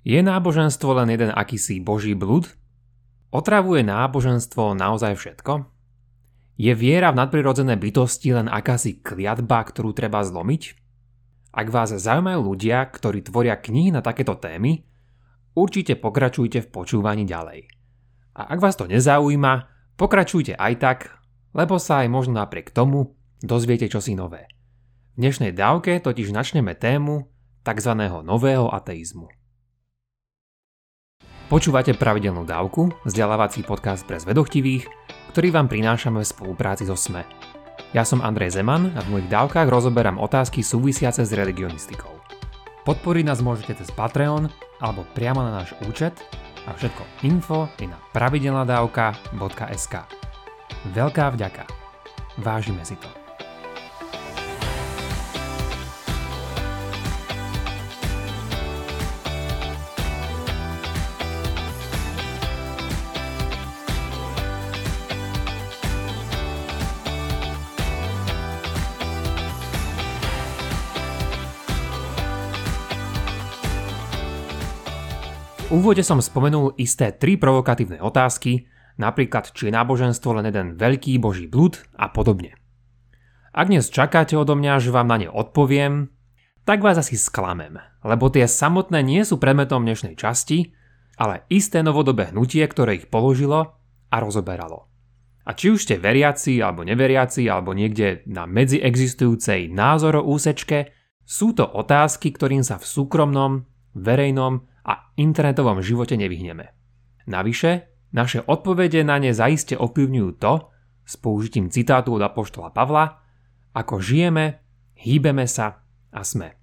Je náboženstvo len jeden akýsi boží blud? Otravuje náboženstvo naozaj všetko? Je viera v nadprirodzené bytosti len akási kliatba, ktorú treba zlomiť? Ak vás zaujímajú ľudia, ktorí tvoria knihy na takéto témy, určite pokračujte v počúvaní ďalej. A ak vás to nezaujíma, pokračujte aj tak, lebo sa aj možno napriek tomu dozviete čosi nové. V dnešnej dávke totiž načneme tému tzv. nového ateizmu. Počúvate pravidelnú dávku, vzdelávací podcast pre zvedochtivých, ktorý vám prinášame v spolupráci so SME. Ja som Andrej Zeman a v mojich dávkach rozoberám otázky súvisiace s religionistikou. Podporiť nás môžete cez Patreon alebo priamo na náš účet a všetko info je na pravidelnadavka.sk. Veľká vďaka. Vážime si to. Úvode som spomenul isté tri provokatívne otázky, napríklad či je náboženstvo len jeden veľký boží blud a podobne. Ak dnes čakáte odo mňa, že vám na ne odpoviem, tak vás asi sklamem, lebo tie samotné nie sú predmetom dnešnej časti, ale isté novodobé hnutie, ktoré ich položilo a rozoberalo. A či už ste veriaci alebo neveriaci alebo niekde na medziexistujúcej názoro úsečke, sú to otázky, ktorým sa v súkromnom, verejnom a internetovom živote nevyhneme. Navyše, naše odpovede na ne zaiste ovplyvňujú to, s použitím citátu od Apoštola Pavla, ako žijeme, hýbeme sa a sme.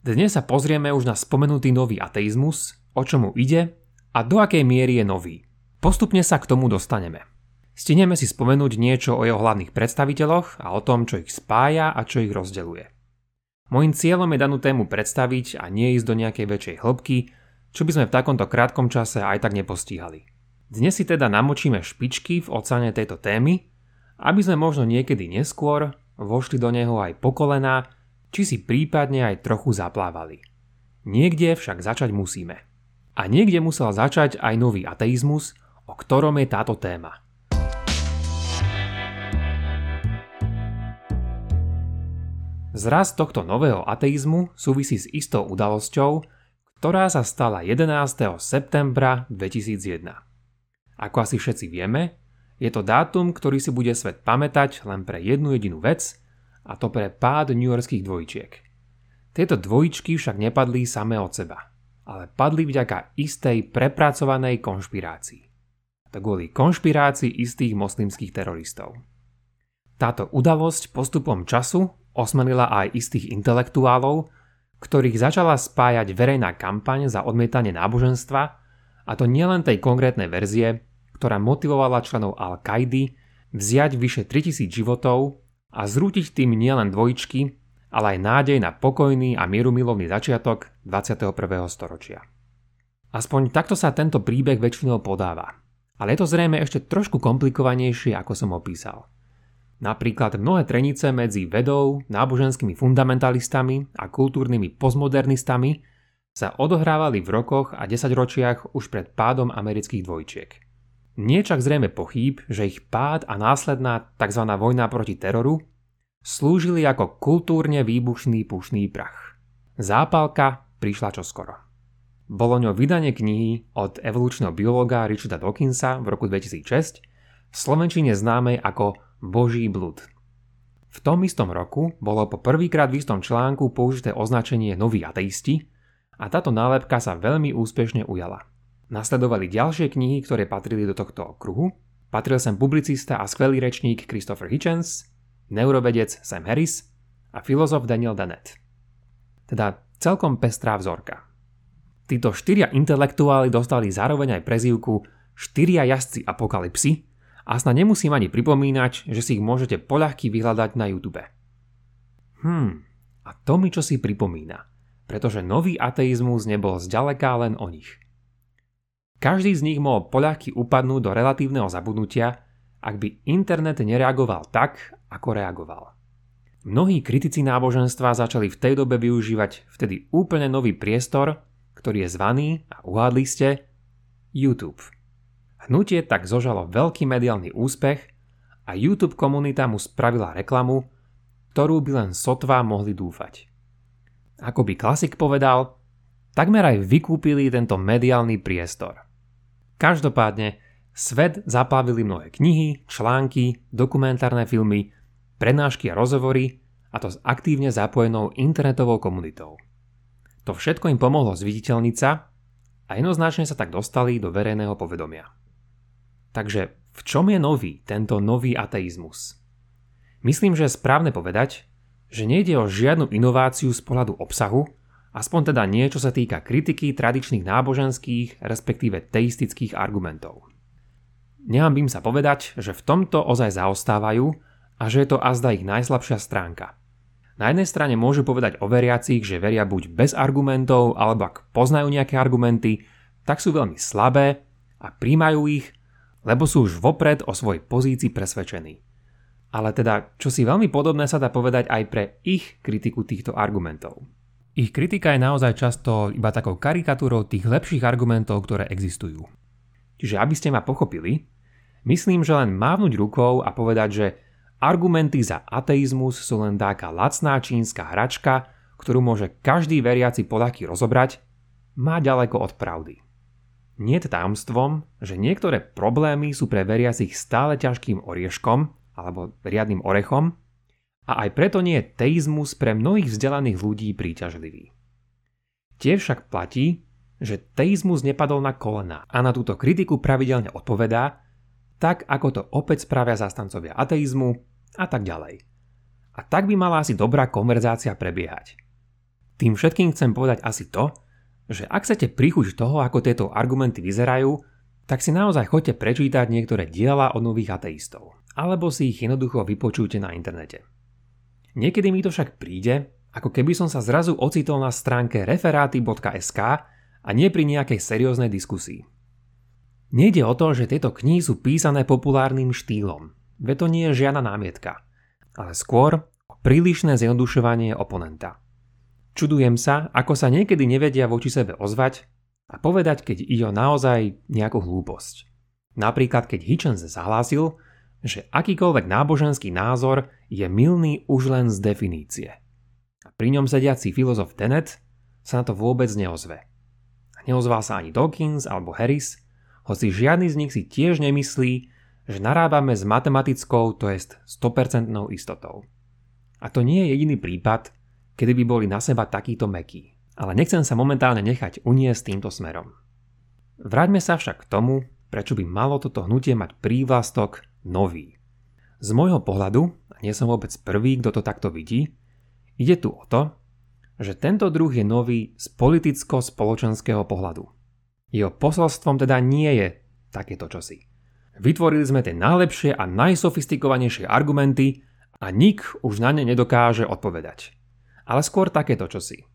Dnes sa pozrieme už na spomenutý nový ateizmus, o čomu ide a do akej miery je nový. Postupne sa k tomu dostaneme. Stihneme si spomenúť niečo o jeho hlavných predstaviteľoch a o tom, čo ich spája a čo ich rozdeluje. Mojím cieľom je danú tému predstaviť a nie ísť do nejakej väčšej hĺbky, čo by sme v takomto krátkom čase aj tak nepostíhali. Dnes si teda namočíme špičky v oceáne tejto témy, aby sme možno niekedy neskôr vošli do neho aj po kolená, či si prípadne aj trochu zaplávali. Niekde však začať musíme. A niekde musel začať aj nový ateizmus, o ktorom je táto téma. Zraz tohto nového ateizmu súvisí s istou udalosťou, ktorá sa stala 11. septembra 2001. Ako asi všetci vieme, je to dátum, ktorý si bude svet pamätať len pre jednu jedinú vec, a to pre pád Yorkských dvojčiek. Tieto dvojičky však nepadli samé od seba, ale padli vďaka istej prepracovanej konšpirácii. To kvôli konšpirácii istých moslimských teroristov. Táto udalosť postupom času osmelila aj istých intelektuálov, ktorých začala spájať verejná kampaň za odmietanie náboženstva, a to nielen tej konkrétnej verzie, ktorá motivovala členov Al-Kaidy vziať vyše 3000 životov a zrútiť tým nielen dvojičky, ale aj nádej na pokojný a mierumilovný začiatok 21. storočia. Aspoň takto sa tento príbeh väčšinou podáva. Ale je to zrejme ešte trošku komplikovanejšie, ako som opísal. Napríklad mnohé trenice medzi vedou, náboženskými fundamentalistami a kultúrnymi postmodernistami sa odohrávali v rokoch a desaťročiach už pred pádom amerických dvojčiek. Nie čak zrejme pochýb, že ich pád a následná tzv. vojna proti teroru slúžili ako kultúrne výbušný pušný prach. Zápalka prišla čoskoro. Bolo ňo vydanie knihy od evolučného biológa Richarda Dawkinsa v roku 2006, v slovenčine známej ako Boží blud. V tom istom roku bolo po prvýkrát v istom článku použité označenie noví ateisti a táto nálepka sa veľmi úspešne ujala. Nasledovali ďalšie knihy, ktoré patrili do tohto okruhu. Patril sem publicista a skvelý rečník Christopher Hitchens, neurovedec Sam Harris a filozof Daniel Dennett. Teda celkom pestrá vzorka. Títo štyria intelektuáli dostali zároveň aj prezývku štyria jazdci apokalypsy, a snad nemusím ani pripomínať, že si ich môžete poľahky vyhľadať na YouTube. Hmm, a to mi čo si pripomína, pretože nový ateizmus nebol zďaleka len o nich. Každý z nich mohol poľahky upadnúť do relatívneho zabudnutia, ak by internet nereagoval tak, ako reagoval. Mnohí kritici náboženstva začali v tej dobe využívať vtedy úplne nový priestor, ktorý je zvaný, a uhádli ste, YouTube. Hnutie tak zožalo veľký mediálny úspech a YouTube komunita mu spravila reklamu, ktorú by len sotva mohli dúfať. Ako by klasik povedal, takmer aj vykúpili tento mediálny priestor. Každopádne, svet zaplavili mnohé knihy, články, dokumentárne filmy, prednášky a rozhovory, a to s aktívne zapojenou internetovou komunitou. To všetko im pomohlo zviditeľniť sa a jednoznačne sa tak dostali do verejného povedomia. Takže v čom je nový tento nový ateizmus? Myslím, že je správne povedať, že nejde o žiadnu inováciu z pohľadu obsahu, aspoň teda nie, čo sa týka kritiky tradičných náboženských, respektíve teistických argumentov. Nehambím sa povedať, že v tomto ozaj zaostávajú a že je to azda ich najslabšia stránka. Na jednej strane môžu povedať o veriacich, že veria buď bez argumentov, alebo ak poznajú nejaké argumenty, tak sú veľmi slabé a príjmajú ich, lebo sú už vopred o svojej pozícii presvedčení. Ale teda, čo si veľmi podobné sa dá povedať aj pre ich kritiku týchto argumentov. Ich kritika je naozaj často iba takou karikatúrou tých lepších argumentov, ktoré existujú. Čiže aby ste ma pochopili, myslím, že len mávnuť rukou a povedať, že Argumenty za ateizmus sú len dáka lacná čínska hračka, ktorú môže každý veriaci Poláky rozobrať, má ďaleko od pravdy. Nie je tajomstvom, že niektoré problémy sú pre veriacich stále ťažkým orieškom alebo riadnym orechom a aj preto nie je teizmus pre mnohých vzdelaných ľudí príťažlivý. Tiež však platí, že teizmus nepadol na kolena a na túto kritiku pravidelne odpovedá, tak ako to opäť spravia zastancovia ateizmu a tak ďalej. A tak by mala asi dobrá konverzácia prebiehať. Tým všetkým chcem povedať asi to, že ak chcete prichuť toho, ako tieto argumenty vyzerajú, tak si naozaj choďte prečítať niektoré diela od nových ateistov, alebo si ich jednoducho vypočujte na internete. Niekedy mi to však príde, ako keby som sa zrazu ocitol na stránke referáty.sk a nie pri nejakej serióznej diskusii. Nejde o to, že tieto knihy sú písané populárnym štýlom, veď to nie je žiadna námietka, ale skôr prílišné zjednodušovanie oponenta. Čudujem sa, ako sa niekedy nevedia voči sebe ozvať a povedať, keď ide o naozaj nejakú hlúposť. Napríklad, keď Hitchens zahlásil, že akýkoľvek náboženský názor je milný už len z definície. A pri ňom sediaci filozof Tenet sa na to vôbec neozve. A neozval sa ani Dawkins alebo Harris, hoci žiadny z nich si tiež nemyslí, že narábame s matematickou, to jest 100% istotou. A to nie je jediný prípad, kedy by boli na seba takýto mekí. Ale nechcem sa momentálne nechať uniesť týmto smerom. Vráťme sa však k tomu, prečo by malo toto hnutie mať prívlastok nový. Z môjho pohľadu, a nie som vôbec prvý, kto to takto vidí, ide tu o to, že tento druh je nový z politicko-spoločenského pohľadu. Jeho posolstvom teda nie je takéto čosi. Vytvorili sme tie najlepšie a najsofistikovanejšie argumenty a nik už na ne nedokáže odpovedať. Ale skôr takéto čosi.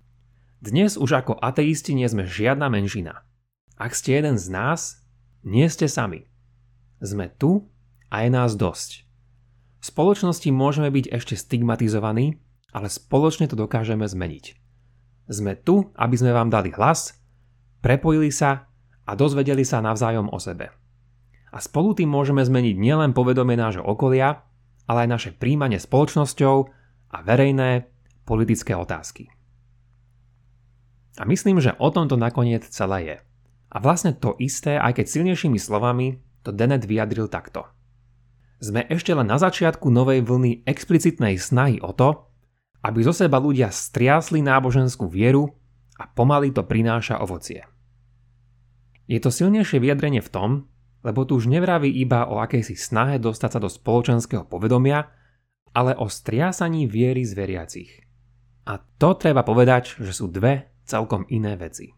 Dnes už ako ateisti nie sme žiadna menšina. Ak ste jeden z nás, nie ste sami. Sme tu a je nás dosť. V spoločnosti môžeme byť ešte stigmatizovaní, ale spoločne to dokážeme zmeniť. Sme tu, aby sme vám dali hlas, prepojili sa a dozvedeli sa navzájom o sebe. A spolu tým môžeme zmeniť nielen povedomie nášho okolia, ale aj naše príjmanie spoločnosťou a verejné politické otázky. A myslím, že o tomto nakoniec celé je. A vlastne to isté, aj keď silnejšími slovami, to Dennett vyjadril takto. Sme ešte len na začiatku novej vlny explicitnej snahy o to, aby zo seba ľudia striasli náboženskú vieru a pomaly to prináša ovocie. Je to silnejšie vyjadrenie v tom, lebo tu už nevraví iba o akejsi snahe dostať sa do spoločenského povedomia, ale o striasaní viery z veriacich. A to treba povedať, že sú dve celkom iné veci.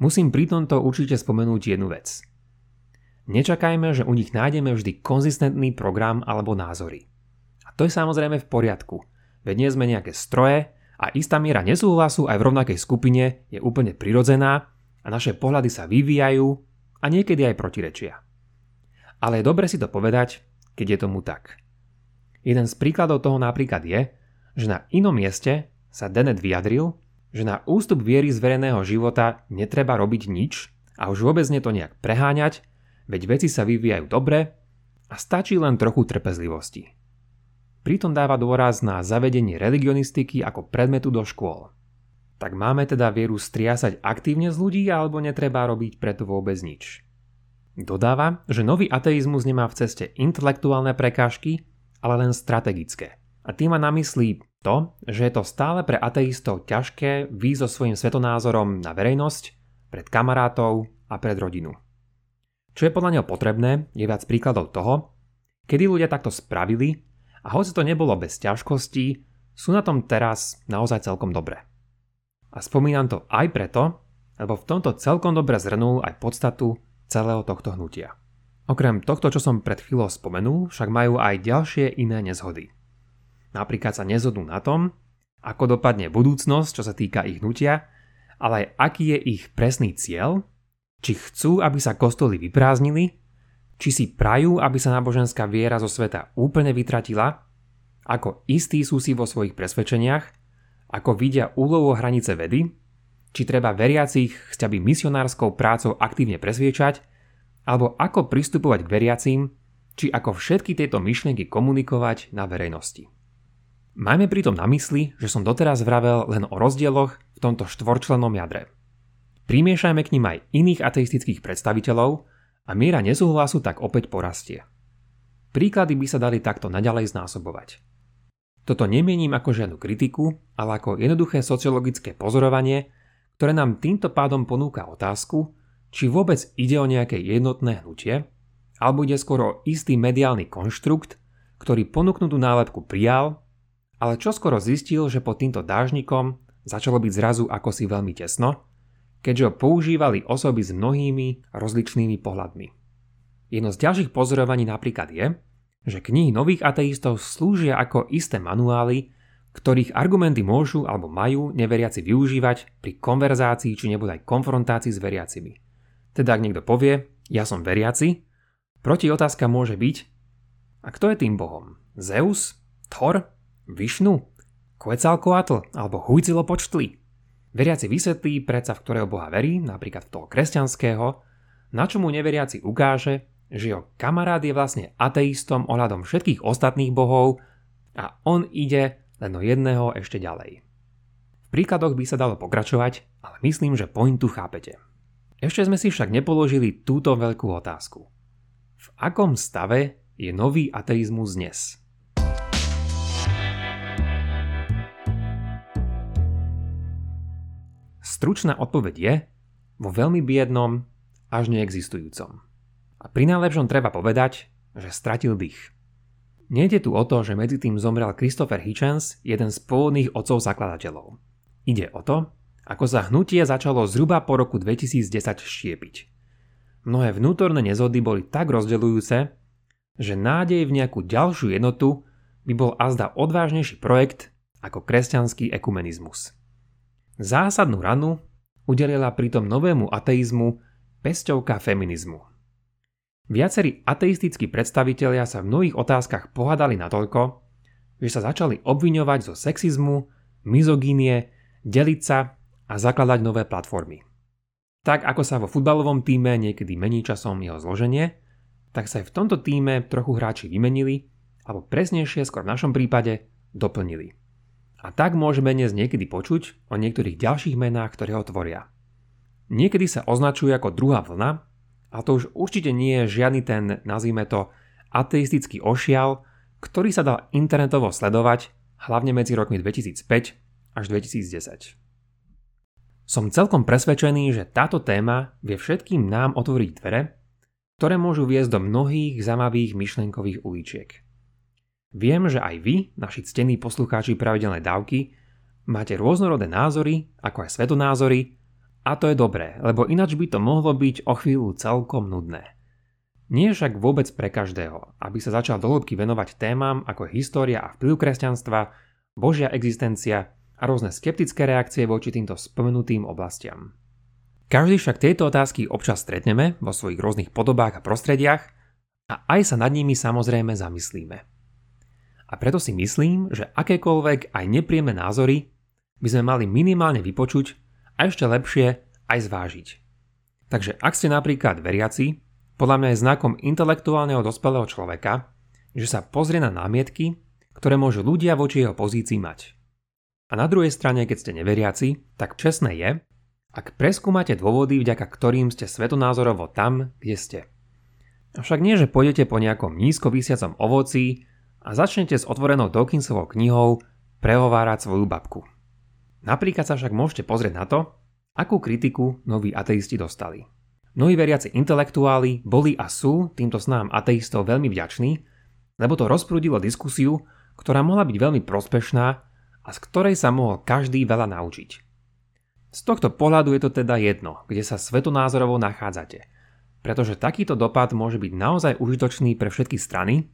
Musím pri tomto určite spomenúť jednu vec. Nečakajme, že u nich nájdeme vždy konzistentný program alebo názory. A to je samozrejme v poriadku, veď nie sme nejaké stroje a istá miera nesúhlasu aj v rovnakej skupine je úplne prirodzená a naše pohľady sa vyvíjajú a niekedy aj protirečia. Ale je dobre si to povedať, keď je tomu tak. Jeden z príkladov toho napríklad je, že na inom mieste sa Dennett vyjadril, že na ústup viery z verejného života netreba robiť nič a už vôbec nie to nejak preháňať, veď veci sa vyvíjajú dobre a stačí len trochu trpezlivosti. Pritom dáva dôraz na zavedenie religionistiky ako predmetu do škôl. Tak máme teda vieru striasať aktívne z ľudí alebo netreba robiť preto vôbec nič. Dodáva, že nový ateizmus nemá v ceste intelektuálne prekážky, ale len strategické. A tým má na mysli to, že je to stále pre ateistov ťažké výjsť so svojím svetonázorom na verejnosť, pred kamarátov a pred rodinu. Čo je podľa neho potrebné, je viac príkladov toho, kedy ľudia takto spravili a hoci to nebolo bez ťažkostí, sú na tom teraz naozaj celkom dobre. A spomínam to aj preto, lebo v tomto celkom dobre zhrnul aj podstatu celého tohto hnutia. Okrem tohto, čo som pred chvíľou spomenul, však majú aj ďalšie iné nezhody. Napríklad sa nezhodnú na tom, ako dopadne budúcnosť, čo sa týka ich hnutia, ale aj aký je ich presný cieľ, či chcú, aby sa kostoly vyprázdnili, či si prajú, aby sa náboženská viera zo sveta úplne vytratila, ako istí sú si vo svojich presvedčeniach, ako vidia úlohu hranice vedy, či treba veriacich chťaby misionárskou prácou aktívne presviečať, alebo ako pristupovať k veriacím, či ako všetky tieto myšlienky komunikovať na verejnosti. Majme pritom na mysli, že som doteraz vravel len o rozdieloch v tomto štvorčlennom jadre. Primiešajme k ním aj iných ateistických predstaviteľov a miera nesúhlasu tak opäť porastie. Príklady by sa dali takto naďalej znásobovať. Toto nemienim ako žiadnu kritiku, ale ako jednoduché sociologické pozorovanie, ktoré nám týmto pádom ponúka otázku, či vôbec ide o nejaké jednotné hnutie, alebo ide skôr o istý mediálny konštrukt, ktorý ponúknutú nálepku prijal, ale čo skoro zistil, že pod týmto dážnikom začalo byť zrazu ako si veľmi tesno, keďže ho používali osoby s mnohými rozličnými pohľadmi. Jedno z ďalších pozorovaní napríklad je, že knihy nových ateistov slúžia ako isté manuály, ktorých argumenty môžu alebo majú neveriaci využívať pri konverzácii či nebude aj konfrontácii s veriacimi. Teda ak niekto povie, ja som veriaci, proti otázka môže byť, a kto je tým bohom? Zeus? Thor? Višnu? Quetzalcoatl? Alebo Huitzilopočtli? Veriaci vysvetlí predsa v ktorého boha verí, napríklad v toho kresťanského, na čo mu neveriaci ukáže, že jeho kamarát je vlastne ateistom ohľadom všetkých ostatných bohov a on ide len o jedného ešte ďalej. V príkladoch by sa dalo pokračovať, ale myslím, že pointu chápete. Ešte sme si však nepoložili túto veľkú otázku. V akom stave je nový ateizmus dnes? Stručná odpoveď je vo veľmi biednom až neexistujúcom. A pri najlepšom treba povedať, že stratil dých. Nejde tu o to, že medzi tým zomrel Christopher Hitchens, jeden z pôvodných otcov zakladateľov. Ide o to, ako sa hnutie začalo zhruba po roku 2010 štiepiť. Mnohé vnútorné nezhody boli tak rozdeľujúce, že nádej v nejakú ďalšiu jednotu by bol azda odvážnejší projekt ako kresťanský ekumenizmus. Zásadnú ranu udelila pritom novému ateizmu pesťovka feminizmu. Viacerí ateistickí predstavitelia sa v mnohých otázkach pohádali natoľko, že sa začali obviňovať zo sexizmu, mizogínie, deliť sa a zakladať nové platformy. Tak ako sa vo futbalovom týme niekedy mení časom jeho zloženie, tak sa aj v tomto týme trochu hráči vymenili, alebo presnejšie skôr v našom prípade doplnili. A tak môžeme dnes niekedy počuť o niektorých ďalších menách, ktoré ho tvoria. Niekedy sa označuje ako druhá vlna, a to už určite nie je žiadny ten, nazvime to, ateistický ošial, ktorý sa dal internetovo sledovať hlavne medzi rokmi 2005 až 2010. Som celkom presvedčený, že táto téma vie všetkým nám otvoriť dvere, ktoré môžu viesť do mnohých zamavých myšlenkových uličiek. Viem, že aj vy, naši ctení poslucháči pravidelnej dávky, máte rôznorodé názory, ako aj svetonázory, a to je dobré, lebo ináč by to mohlo byť o chvíľu celkom nudné. Nie však vôbec pre každého, aby sa začal dohlbky venovať témam ako história a vplyv kresťanstva, Božia existencia a rôzne skeptické reakcie voči týmto spomenutým oblastiam. Každý však tieto otázky občas stretneme vo svojich rôznych podobách a prostrediach a aj sa nad nimi samozrejme zamyslíme. A preto si myslím, že akékoľvek aj nepríjemné názory by sme mali minimálne vypočuť a ešte lepšie aj zvážiť. Takže ak ste napríklad veriaci, podľa mňa je znakom intelektuálneho dospelého človeka, že sa pozrie na námietky, ktoré môžu ľudia voči jeho pozícii mať. A na druhej strane, keď ste neveriaci, tak čestné je, ak preskúmate dôvody, vďaka ktorým ste svetonázorovo tam, kde ste. Avšak nie, že pôjdete po nejakom nízko vysiacom ovoci a začnete s otvorenou Dawkinsovou knihou prehovárať svoju babku. Napríklad sa však môžete pozrieť na to, akú kritiku noví ateisti dostali. Mnohí veriaci intelektuáli boli a sú týmto snám ateistov veľmi vďační, lebo to rozprúdilo diskusiu, ktorá mohla byť veľmi prospešná a z ktorej sa mohol každý veľa naučiť. Z tohto pohľadu je to teda jedno, kde sa svetonázorovo nachádzate, pretože takýto dopad môže byť naozaj užitočný pre všetky strany,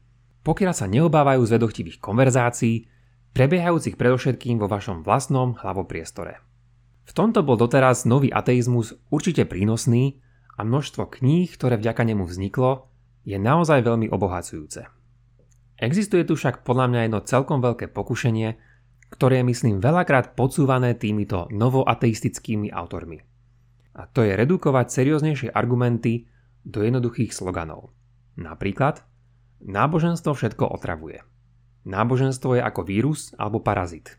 pokiaľ sa neobávajú zvedochtivých konverzácií, prebiehajúcich predovšetkým vo vašom vlastnom hlavopriestore. V tomto bol doteraz nový ateizmus určite prínosný a množstvo kníh, ktoré vďaka nemu vzniklo, je naozaj veľmi obohacujúce. Existuje tu však podľa mňa jedno celkom veľké pokušenie, ktoré je myslím veľakrát podsúvané týmito novoateistickými autormi. A to je redukovať serióznejšie argumenty do jednoduchých sloganov. Napríklad, náboženstvo všetko otravuje. Náboženstvo je ako vírus alebo parazit.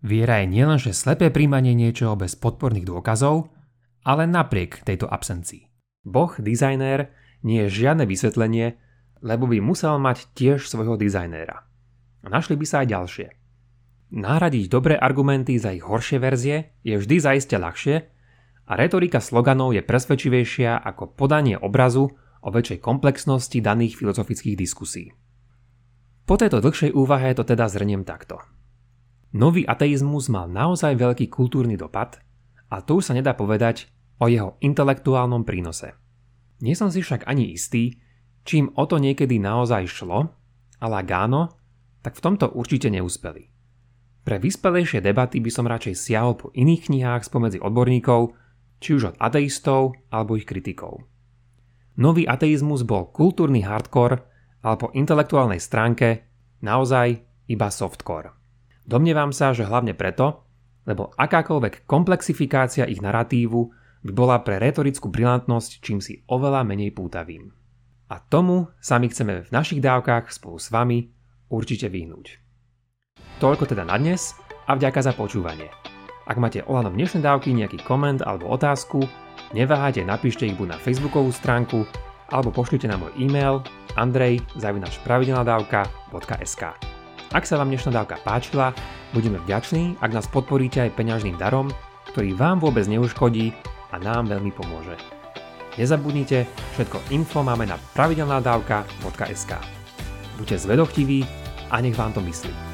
Viera je nielenže slepé príjmanie niečoho bez podporných dôkazov, ale napriek tejto absencii. Boh, dizajnér, nie je žiadne vysvetlenie, lebo by musel mať tiež svojho dizajnéra. A našli by sa aj ďalšie. Nahradiť dobré argumenty za ich horšie verzie je vždy zaiste ľahšie a retorika sloganov je presvedčivejšia ako podanie obrazu o väčšej komplexnosti daných filozofických diskusí. Po tejto dlhšej úvahe to teda zrniem takto. Nový ateizmus mal naozaj veľký kultúrny dopad a to už sa nedá povedať o jeho intelektuálnom prínose. Nie som si však ani istý, čím o to niekedy naozaj šlo, ale ak áno, tak v tomto určite neúspeli. Pre vyspelejšie debaty by som radšej siahol po iných knihách spomedzi odborníkov, či už od ateistov alebo ich kritikov. Nový ateizmus bol kultúrny hardcore, ale po intelektuálnej stránke naozaj iba softcore. Domnievam sa, že hlavne preto, lebo akákoľvek komplexifikácia ich narratívu by bola pre retorickú brilantnosť čím si oveľa menej pútavým. A tomu sa my chceme v našich dávkach spolu s vami určite vyhnúť. Toľko teda na dnes a vďaka za počúvanie. Ak máte ohľadom dnešnej dávky nejaký koment alebo otázku, neváhajte, napíšte ich buď na facebookovú stránku alebo pošlite na môj e-mail andrej.pravidelnadavka.sk Ak sa vám dnešná dávka páčila, budeme vďační, ak nás podporíte aj peňažným darom, ktorý vám vôbec neuškodí a nám veľmi pomôže. Nezabudnite, všetko info máme na pravidelnadavka.sk. Buďte zvedochtiví a nech vám to myslí.